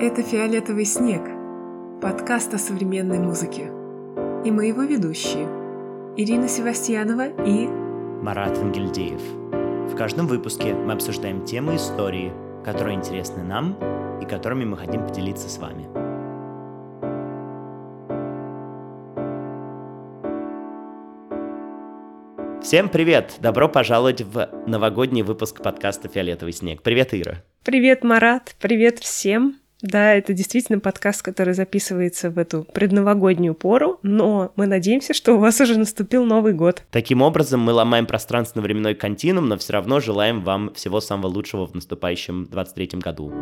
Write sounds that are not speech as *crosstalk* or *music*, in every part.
Это «Фиолетовый снег» – подкаст о современной музыке. И мы его ведущие – Ирина Севастьянова и Марат Ангельдеев. В каждом выпуске мы обсуждаем темы истории, которые интересны нам и которыми мы хотим поделиться с вами. Всем привет! Добро пожаловать в новогодний выпуск подкаста «Фиолетовый снег». Привет, Ира! Привет, Марат! Привет всем! Да, это действительно подкаст, который записывается в эту предновогоднюю пору, но мы надеемся, что у вас уже наступил Новый год. Таким образом, мы ломаем пространственно-временной континуум, но все равно желаем вам всего самого лучшего в наступающем 23 году.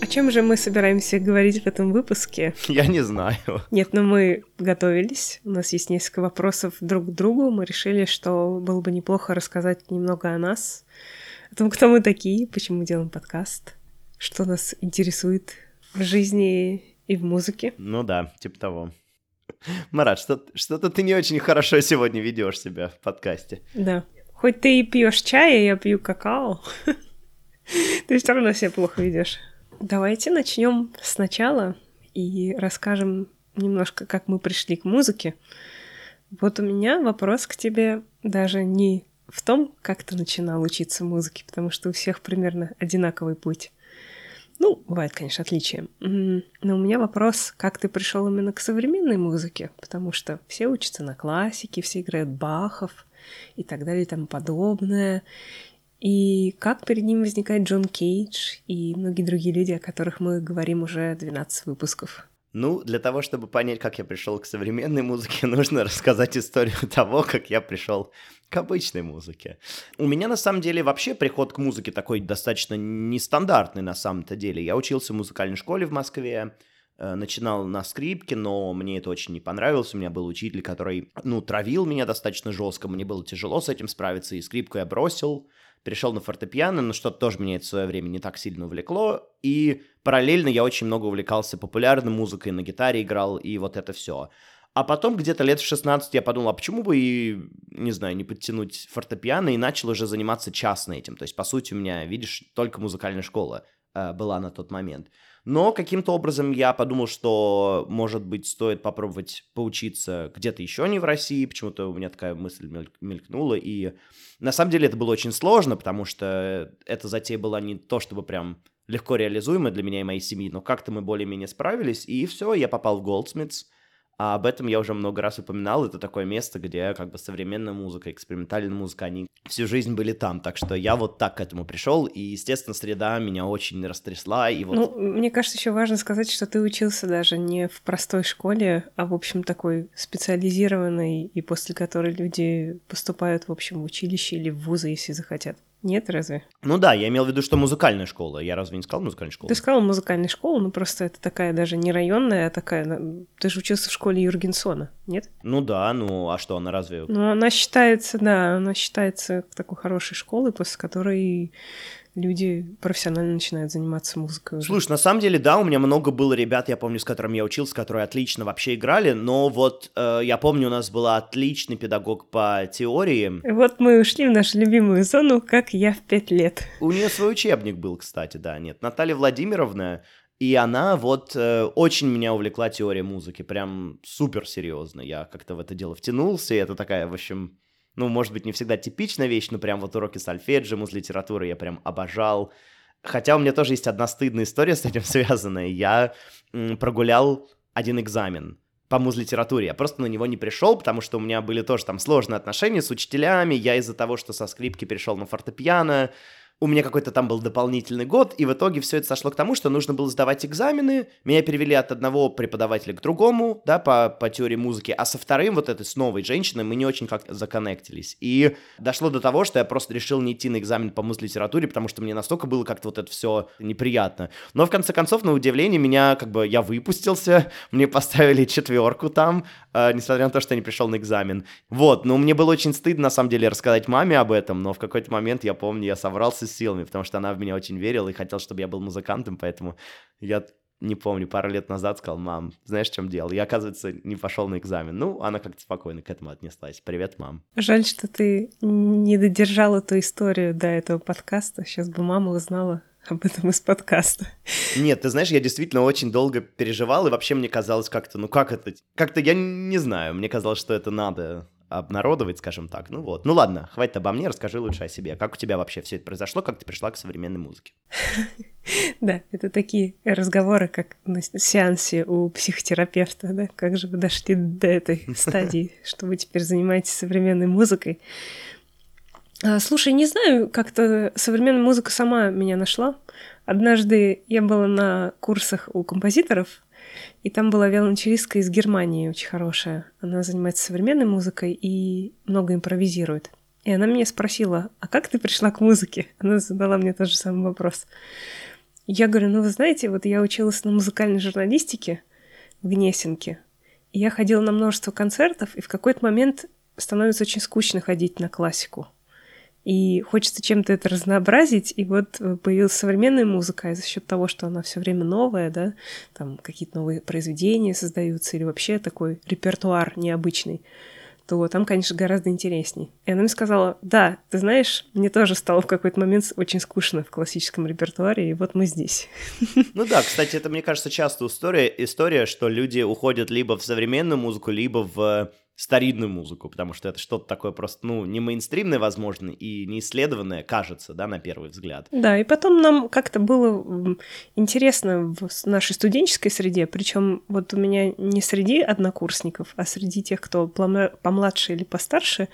О чем же мы собираемся говорить в этом выпуске? *laughs* Я не знаю. Нет, но мы готовились. У нас есть несколько вопросов друг к другу. Мы решили, что было бы неплохо рассказать немного о нас, о том, кто мы такие, почему делаем подкаст, что нас интересует в жизни и в музыке. Ну да, типа того. Марат, что, что-то ты не очень хорошо сегодня ведешь себя в подкасте. Да. Хоть ты и пьешь чай, а я пью какао, *laughs* ты все равно себя плохо ведешь. Давайте начнем сначала и расскажем немножко, как мы пришли к музыке. Вот у меня вопрос к тебе даже не в том, как ты начинал учиться музыке, потому что у всех примерно одинаковый путь. Ну, бывает, конечно, отличия. Но у меня вопрос, как ты пришел именно к современной музыке, потому что все учатся на классике, все играют Бахов и так далее и тому подобное. И как перед ним возникает Джон Кейдж и многие другие люди, о которых мы говорим уже 12 выпусков. Ну, для того, чтобы понять, как я пришел к современной музыке, *laughs* нужно рассказать историю *laughs* того, как я пришел к обычной музыке. У меня, на самом деле, вообще приход к музыке такой достаточно нестандартный, на самом-то деле. Я учился в музыкальной школе в Москве, э, начинал на скрипке, но мне это очень не понравилось. У меня был учитель, который, ну, травил меня достаточно жестко, мне было тяжело с этим справиться, и скрипку я бросил перешел на фортепиано, но что-то тоже меня это в свое время не так сильно увлекло. И параллельно я очень много увлекался популярной музыкой, на гитаре играл, и вот это все. А потом где-то лет в 16 я подумал, а почему бы и, не знаю, не подтянуть фортепиано, и начал уже заниматься частно этим. То есть, по сути, у меня, видишь, только музыкальная школа э, была на тот момент. Но каким-то образом я подумал, что, может быть, стоит попробовать поучиться где-то еще не в России. Почему-то у меня такая мысль мелькнула. И на самом деле это было очень сложно, потому что эта затея была не то, чтобы прям легко реализуемая для меня и моей семьи, но как-то мы более-менее справились. И все, я попал в Goldsmiths. А об этом я уже много раз упоминал. Это такое место, где как бы современная музыка, экспериментальная музыка, они всю жизнь были там. Так что я вот так к этому пришел. И, естественно, среда меня очень растрясла. И вот... Ну, мне кажется, еще важно сказать, что ты учился даже не в простой школе, а, в общем, такой специализированной, и после которой люди поступают, в общем, в училище или в вузы, если захотят. Нет, разве? Ну да, я имел в виду, что музыкальная школа. Я разве не сказал музыкальная школа? Ты сказал музыкальная школа, но просто это такая даже не районная, а такая... Ты же учился в школе Юргенсона, нет? Ну да, ну а что, она разве... Ну она считается, да, она считается такой хорошей школой, после которой люди профессионально начинают заниматься музыкой. Уже. Слушай, на самом деле, да, у меня много было ребят, я помню, с которыми я учился, которые отлично вообще играли, но вот э, я помню, у нас была отличный педагог по теории. Вот мы ушли в нашу любимую зону, как я в пять лет. У нее свой учебник был, кстати, да, нет. Наталья Владимировна, и она вот э, очень меня увлекла теория музыки, прям супер серьезно. Я как-то в это дело втянулся, и это такая, в общем, ну, может быть, не всегда типичная вещь, но прям вот уроки сольфеджио, муз литературы я прям обожал. Хотя у меня тоже есть одна стыдная история с этим *laughs* связанная. Я прогулял один экзамен по муз-литературе. Я просто на него не пришел, потому что у меня были тоже там сложные отношения с учителями. Я из-за того, что со скрипки перешел на фортепиано, у меня какой-то там был дополнительный год, и в итоге все это сошло к тому, что нужно было сдавать экзамены. Меня перевели от одного преподавателя к другому, да, по, по теории музыки, а со вторым, вот этой, с новой женщиной, мы не очень как-то законнектились. И дошло до того, что я просто решил не идти на экзамен по муз-литературе, потому что мне настолько было как-то вот это все неприятно. Но в конце концов, на удивление, меня как бы, я выпустился, *laughs* мне поставили четверку там, э, несмотря на то, что я не пришел на экзамен. Вот, но мне было очень стыдно, на самом деле, рассказать маме об этом, но в какой-то момент, я помню, я соврался силами, потому что она в меня очень верила и хотела, чтобы я был музыкантом, поэтому я не помню, пару лет назад сказал, мам, знаешь, в чем дело? Я, оказывается, не пошел на экзамен. Ну, она как-то спокойно к этому отнеслась. Привет, мам. Жаль, что ты не додержал эту историю до этого подкаста. Сейчас бы мама узнала, об этом из подкаста. Нет, ты знаешь, я действительно очень долго переживал, и вообще мне казалось как-то, ну как это, как-то я не знаю, мне казалось, что это надо обнародовать, скажем так. Ну вот. Ну ладно, хватит обо мне, расскажи лучше о себе. Как у тебя вообще все это произошло, как ты пришла к современной музыке? *laughs* Да, это такие разговоры, как на сеансе у психотерапевта, да, как же вы дошли до этой *laughs* стадии, что вы теперь занимаетесь современной музыкой. А, слушай, не знаю, как-то современная музыка сама меня нашла. Однажды я была на курсах у композиторов, и там была виолончелистка из Германии, очень хорошая. Она занимается современной музыкой и много импровизирует. И она меня спросила, а как ты пришла к музыке? Она задала мне тот же самый вопрос. Я говорю, ну вы знаете, вот я училась на музыкальной журналистике в Гнесинке. И я ходила на множество концертов, и в какой-то момент становится очень скучно ходить на классику. И хочется чем-то это разнообразить, и вот э, появилась современная музыка, и за счет того, что она все время новая, да, там какие-то новые произведения создаются, или вообще такой репертуар необычный, то там, конечно, гораздо интересней. И она мне сказала, да, ты знаешь, мне тоже стало в какой-то момент очень скучно в классическом репертуаре, и вот мы здесь. *laughs* Ну да, кстати, это, мне кажется, часто история, история, что люди уходят либо в современную музыку, либо в старинную музыку, потому что это что-то такое просто, ну, не мейнстримное, возможно, и не исследованное, кажется, да, на первый взгляд. Да, и потом нам как-то было интересно в нашей студенческой среде, причем вот у меня не среди однокурсников, а среди тех, кто помладше или постарше,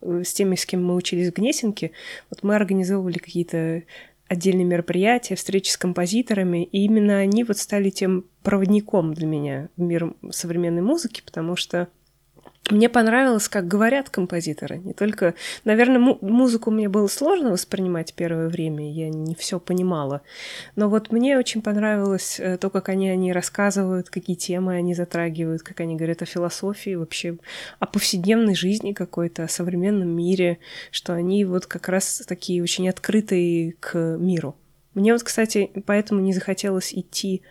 э, с теми, с кем мы учились в Гнесинке, вот мы организовывали какие-то отдельные мероприятия, встречи с композиторами, и именно они вот стали тем проводником для меня в мир современной музыки, потому что мне понравилось, как говорят композиторы. Не только, наверное, му- музыку мне было сложно воспринимать первое время, я не все понимала. Но вот мне очень понравилось э, то, как они они рассказывают, какие темы они затрагивают, как они говорят о философии, вообще о повседневной жизни какой-то, о современном мире, что они вот как раз такие очень открытые к миру. Мне вот, кстати, поэтому не захотелось идти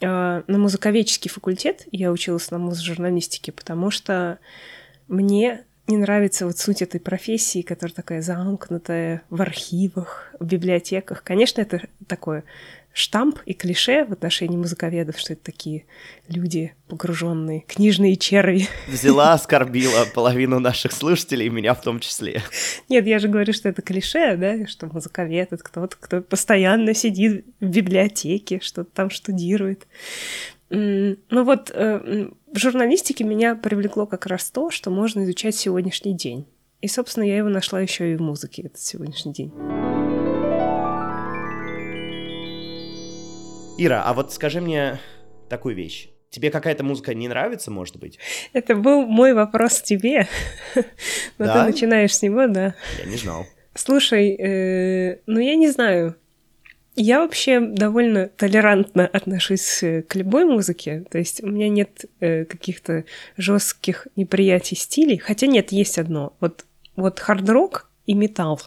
на музыковедческий факультет я училась на музжурналистике, потому что мне не нравится вот суть этой профессии, которая такая замкнутая в архивах, в библиотеках. Конечно, это такое штамп и клише в отношении музыковедов, что это такие люди погруженные, книжные черви. Взяла, *laughs* оскорбила половину наших слушателей, меня в том числе. Нет, я же говорю, что это клише, да, что музыковед — это кто-то, кто постоянно сидит в библиотеке, что-то там штудирует. Ну вот э, в журналистике меня привлекло как раз то, что можно изучать сегодняшний день. И, собственно, я его нашла еще и в музыке этот сегодняшний день. Ира, а вот скажи мне такую вещь. Тебе какая-то музыка не нравится, может быть? Это был мой вопрос тебе. *laughs* Но да? ты начинаешь с него, да. Я не знал. Слушай, э, ну я не знаю. Я вообще довольно толерантно отношусь э, к любой музыке. То есть у меня нет э, каких-то жестких неприятий стилей. Хотя нет, есть одно. Вот, вот хард-рок и металл.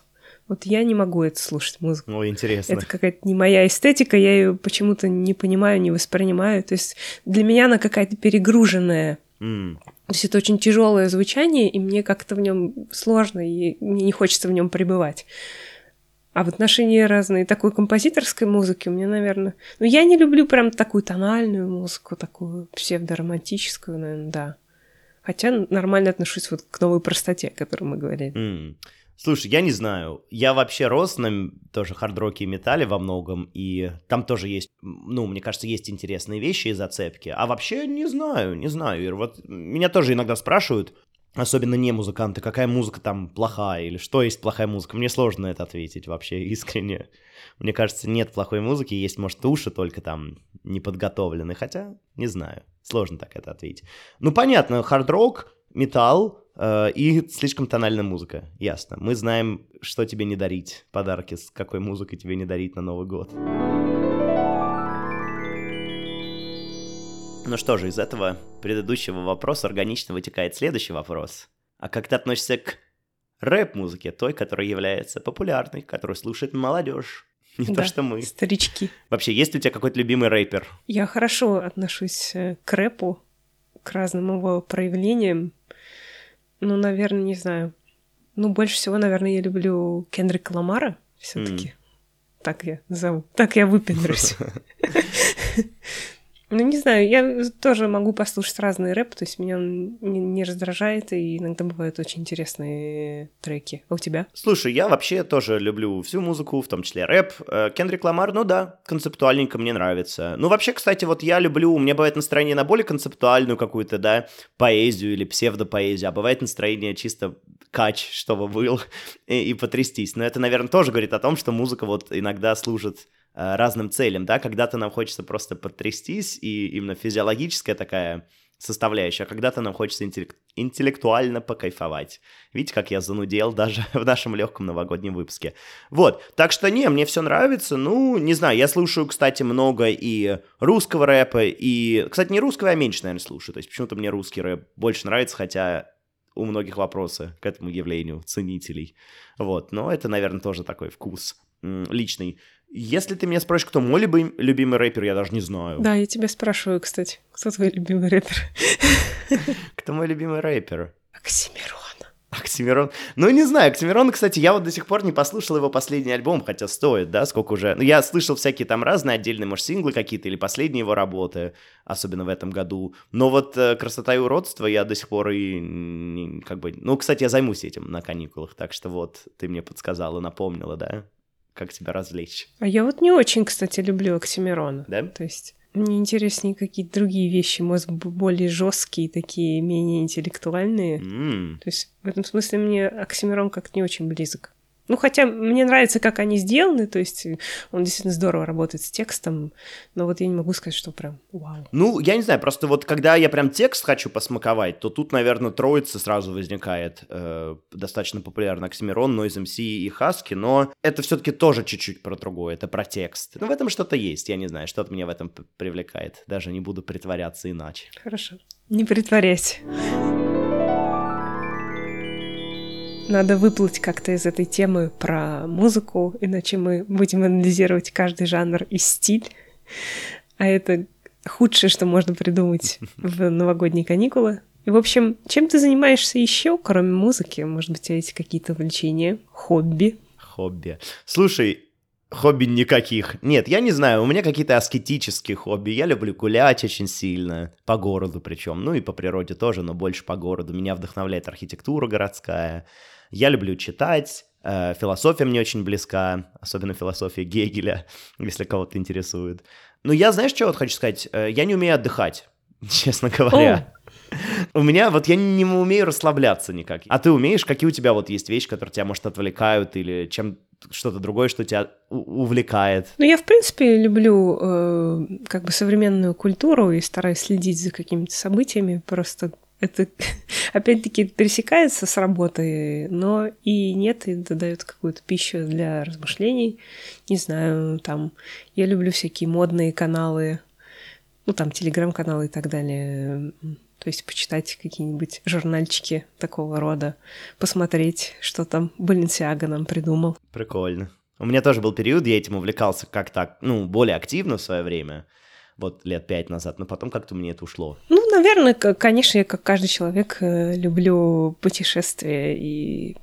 Вот я не могу это слушать музыку. Ну, интересно. Это какая-то не моя эстетика, я ее почему-то не понимаю, не воспринимаю. То есть для меня она какая-то перегруженная. Mm. То есть это очень тяжелое звучание, и мне как-то в нем сложно, и мне не хочется в нем пребывать. А в отношении разной такой композиторской музыки меня, наверное... Ну, я не люблю прям такую тональную музыку, такую псевдоромантическую, наверное, да. Хотя нормально отношусь вот к новой простоте, о которой мы говорили. Mm. Слушай, я не знаю. Я вообще рос на тоже хардроке и металле во многом, и там тоже есть, ну, мне кажется, есть интересные вещи и зацепки. А вообще не знаю, не знаю, Ир. Вот меня тоже иногда спрашивают, особенно не музыканты, какая музыка там плохая или что есть плохая музыка. Мне сложно это ответить вообще *laughs* искренне. Мне кажется, нет плохой музыки, есть, может, уши только там не подготовлены, хотя не знаю, сложно так это ответить. Ну, понятно, хард-рок, металл, Э, и слишком тональная музыка, ясно. Мы знаем, что тебе не дарить, подарки, с какой музыкой тебе не дарить на Новый год. Ну что же, из этого предыдущего вопроса органично вытекает следующий вопрос. А как ты относишься к рэп-музыке, той, которая является популярной, которую слушает молодежь? Не да, то, что мы. Старички. Вообще, есть ли у тебя какой-то любимый рэпер? Я хорошо отношусь э, к рэпу, к разным его проявлениям. Ну, наверное, не знаю. Ну, больше всего, наверное, я люблю Кендрика Ламара все таки mm. Так я назову. Так я выпендрюсь. *laughs* *laughs* Ну, не знаю, я тоже могу послушать разный рэп, то есть меня он не, не раздражает, и иногда бывают очень интересные треки. А у тебя? Слушай, я вообще тоже люблю всю музыку, в том числе рэп. Э, Кендрик Ламар, ну да, концептуальненько мне нравится. Ну, вообще, кстати, вот я люблю, у меня бывает настроение на более концептуальную какую-то, да, поэзию или псевдопоэзию, а бывает настроение чисто кач, чтобы был, *laughs* и, и потрястись. Но это, наверное, тоже говорит о том, что музыка вот иногда служит разным целям, да, когда-то нам хочется просто потрястись, и именно физиологическая такая составляющая, а когда-то нам хочется интеллект, интеллектуально покайфовать. Видите, как я занудел даже *laughs* в нашем легком новогоднем выпуске. Вот, так что не, мне все нравится, ну, не знаю, я слушаю, кстати, много и русского рэпа, и, кстати, не русского я меньше, наверное, слушаю, то есть почему-то мне русский рэп больше нравится, хотя у многих вопросы к этому явлению ценителей. Вот, но это, наверное, тоже такой вкус личный. Если ты меня спросишь, кто мой любим, любимый рэпер, я даже не знаю. Да, я тебя спрашиваю, кстати, кто твой любимый рэпер? *laughs* Кто мой любимый рэпер? Оксимирон. Оксимирон. Ну, не знаю, Оксимирон, кстати, я вот до сих пор не послушал его последний альбом, хотя стоит, да, сколько уже... Ну, я слышал всякие там разные отдельные, может, синглы какие-то или последние его работы, особенно в этом году. Но вот э, «Красота и уродство» я до сих пор и как бы... Ну, кстати, я займусь этим на каникулах, так что вот, ты мне подсказала, напомнила, да? Как тебя развлечь. А я вот не очень, кстати, люблю Оксимирона. Да? То есть мне интереснее какие-то другие вещи, быть, более жесткие, такие менее интеллектуальные. Mm. То есть в этом смысле мне Оксимирон как-то не очень близок. Ну, хотя мне нравится, как они сделаны, то есть он действительно здорово работает с текстом, но вот я не могу сказать, что прям вау. Ну, я не знаю, просто вот когда я прям текст хочу посмаковать, то тут, наверное, троица сразу возникает. Э, достаточно популярно Оксимирон, Noise MC и Хаски, но это все-таки тоже чуть-чуть про другое, это про текст. Ну, в этом что-то есть, я не знаю, что-то меня в этом привлекает. Даже не буду притворяться иначе. Хорошо, не притворяйся. Надо выплыть как-то из этой темы про музыку, иначе мы будем анализировать каждый жанр и стиль. А это худшее, что можно придумать *laughs* в новогодние каникулы. И, в общем, чем ты занимаешься еще, кроме музыки? Может быть, у тебя есть какие-то увлечения, хобби? Хобби. Слушай, хобби никаких. Нет, я не знаю, у меня какие-то аскетические хобби. Я люблю гулять очень сильно, по городу причем, ну и по природе тоже, но больше по городу. Меня вдохновляет архитектура городская. Я люблю читать, э, философия мне очень близка, особенно философия Гегеля, *laughs* если кого-то интересует. Но я, знаешь, что вот хочу сказать? Э, я не умею отдыхать, *laughs* честно говоря. У меня вот я не умею расслабляться никак. А ты умеешь? Какие у тебя вот есть вещи, которые тебя, может, отвлекают или чем что-то другое, что тебя увлекает? Ну, я, в принципе, люблю э, как бы современную культуру и стараюсь следить за какими-то событиями. Просто это, *laughs* опять-таки, пересекается с работой, но и нет, и дает какую-то пищу для размышлений. Не знаю, там, я люблю всякие модные каналы, ну, там, телеграм-каналы и так далее. То есть почитать какие-нибудь журнальчики такого рода, посмотреть, что там Баленсиага нам придумал. Прикольно. У меня тоже был период, я этим увлекался как-то, ну, более активно в свое время вот лет пять назад, но потом как-то мне это ушло. Ну, наверное, конечно, я, как каждый человек, э, люблю путешествия и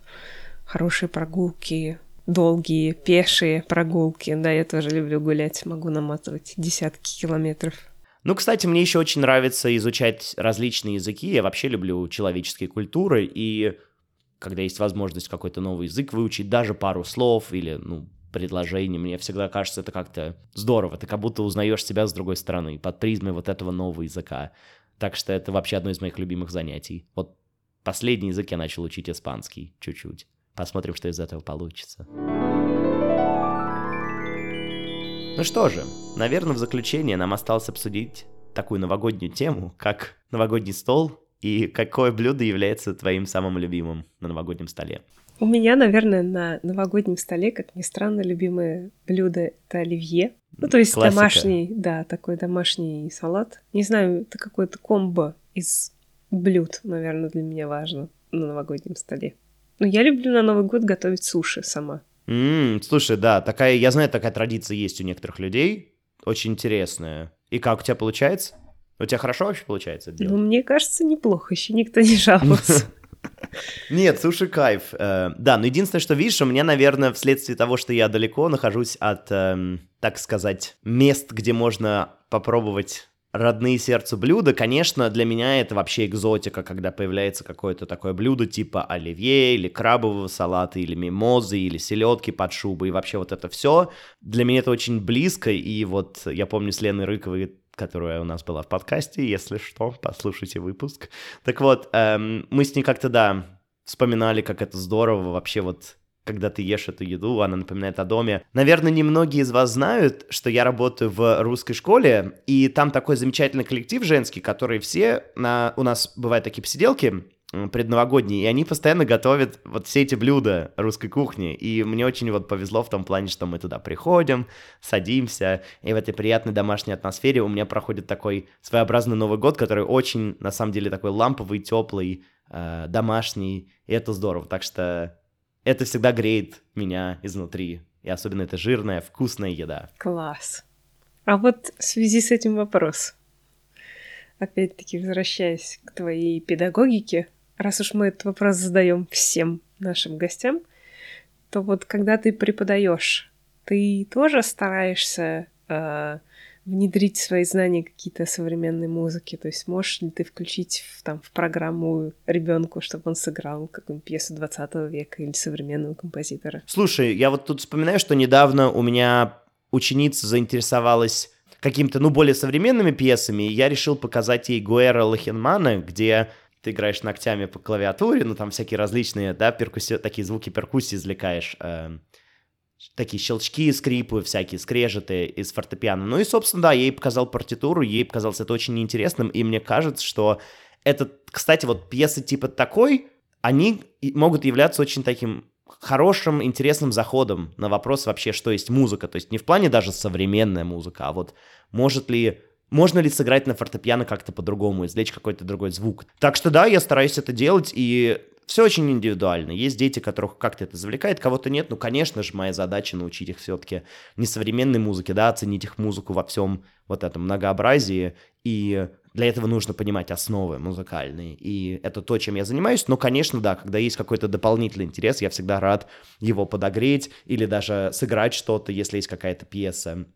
хорошие прогулки, долгие, пешие прогулки. Да, я тоже люблю гулять, могу наматывать десятки километров. Ну, кстати, мне еще очень нравится изучать различные языки. Я вообще люблю человеческие культуры, и когда есть возможность какой-то новый язык выучить, даже пару слов или, ну, предложений. Мне всегда кажется, это как-то здорово. Ты как будто узнаешь себя с другой стороны, под призмой вот этого нового языка. Так что это вообще одно из моих любимых занятий. Вот последний язык я начал учить испанский чуть-чуть. Посмотрим, что из этого получится. Ну что же, наверное, в заключение нам осталось обсудить такую новогоднюю тему, как новогодний стол и какое блюдо является твоим самым любимым на новогоднем столе. У меня, наверное, на новогоднем столе, как ни странно, любимое блюдо — это оливье. Ну, то есть Классика. домашний, да, такой домашний салат. Не знаю, это какое-то комбо из блюд, наверное, для меня важно на новогоднем столе. Но я люблю на Новый год готовить суши сама. Mm, слушай, да, такая, я знаю, такая традиция есть у некоторых людей, очень интересная. И как у тебя получается? У тебя хорошо вообще получается? Ну, мне кажется, неплохо, еще никто не жаловался. *laughs* Нет, суши кайф. Э, да, но единственное, что видишь, у меня, наверное, вследствие того, что я далеко нахожусь от, эм, так сказать, мест, где можно попробовать родные сердцу блюда, конечно, для меня это вообще экзотика, когда появляется какое-то такое блюдо типа оливье или крабового салата, или мимозы, или селедки под шубой, и вообще вот это все. Для меня это очень близко, и вот я помню с Леной Рыковой которая у нас была в подкасте, если что, послушайте выпуск. Так вот, эм, мы с ней как-то, да, вспоминали, как это здорово вообще вот когда ты ешь эту еду, она напоминает о доме. Наверное, немногие из вас знают, что я работаю в русской школе, и там такой замечательный коллектив женский, который все, на... у нас бывают такие посиделки, предновогодние, и они постоянно готовят вот все эти блюда русской кухни, и мне очень вот повезло в том плане, что мы туда приходим, садимся, и в этой приятной домашней атмосфере у меня проходит такой своеобразный Новый год, который очень, на самом деле, такой ламповый, теплый, э, домашний, и это здорово, так что это всегда греет меня изнутри. И особенно это жирная, вкусная еда. Класс. А вот в связи с этим вопрос. Опять-таки, возвращаясь к твоей педагогике, раз уж мы этот вопрос задаем всем нашим гостям, то вот когда ты преподаешь, ты тоже стараешься э, внедрить свои знания какие-то современной музыки? То есть можешь ли ты включить в, там, в программу ребенку, чтобы он сыграл какую-нибудь пьесу 20 века или современного композитора? Слушай, я вот тут вспоминаю, что недавно у меня ученица заинтересовалась какими-то, ну, более современными пьесами, я решил показать ей Гуэра Лохенмана, где ты играешь ногтями по клавиатуре, ну, там всякие различные, да, перкусси... такие звуки перкуссии извлекаешь, э, такие щелчки, скрипы, всякие скрежеты из фортепиано. Ну и, собственно, да, я ей показал партитуру, ей показалось это очень интересным, и мне кажется, что это, кстати, вот пьесы типа такой, они могут являться очень таким хорошим, интересным заходом на вопрос вообще, что есть музыка. То есть не в плане даже современная музыка, а вот может ли можно ли сыграть на фортепиано как-то по-другому, извлечь какой-то другой звук. Так что да, я стараюсь это делать, и все очень индивидуально. Есть дети, которых как-то это завлекает, кого-то нет. Ну, конечно же, моя задача научить их все-таки не современной музыке, да, оценить их музыку во всем вот этом многообразии. И для этого нужно понимать основы музыкальные. И это то, чем я занимаюсь. Но, конечно, да, когда есть какой-то дополнительный интерес, я всегда рад его подогреть или даже сыграть что-то, если есть какая-то пьеса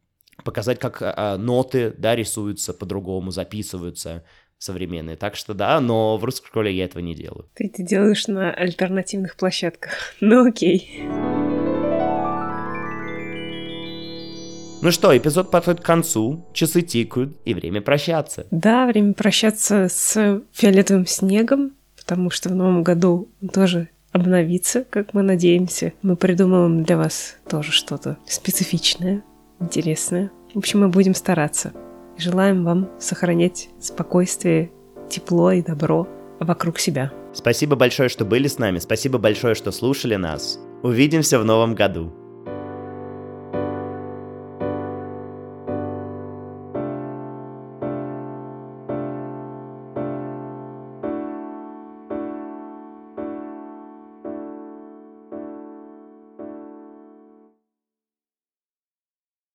показать, как а, ноты, да, рисуются по-другому, записываются современные. Так что да, но в русской школе я этого не делаю. Ты это делаешь на альтернативных площадках. *laughs* Ну окей. Ну что, эпизод подходит к концу, часы тикают, и время прощаться. Да, время прощаться с фиолетовым снегом, потому что в новом году он тоже обновится, как мы надеемся. Мы придумаем для вас тоже что-то специфичное, интересное. В общем, мы будем стараться. Желаем вам сохранять спокойствие, тепло и добро вокруг себя. Спасибо большое, что были с нами. Спасибо большое, что слушали нас. Увидимся в новом году.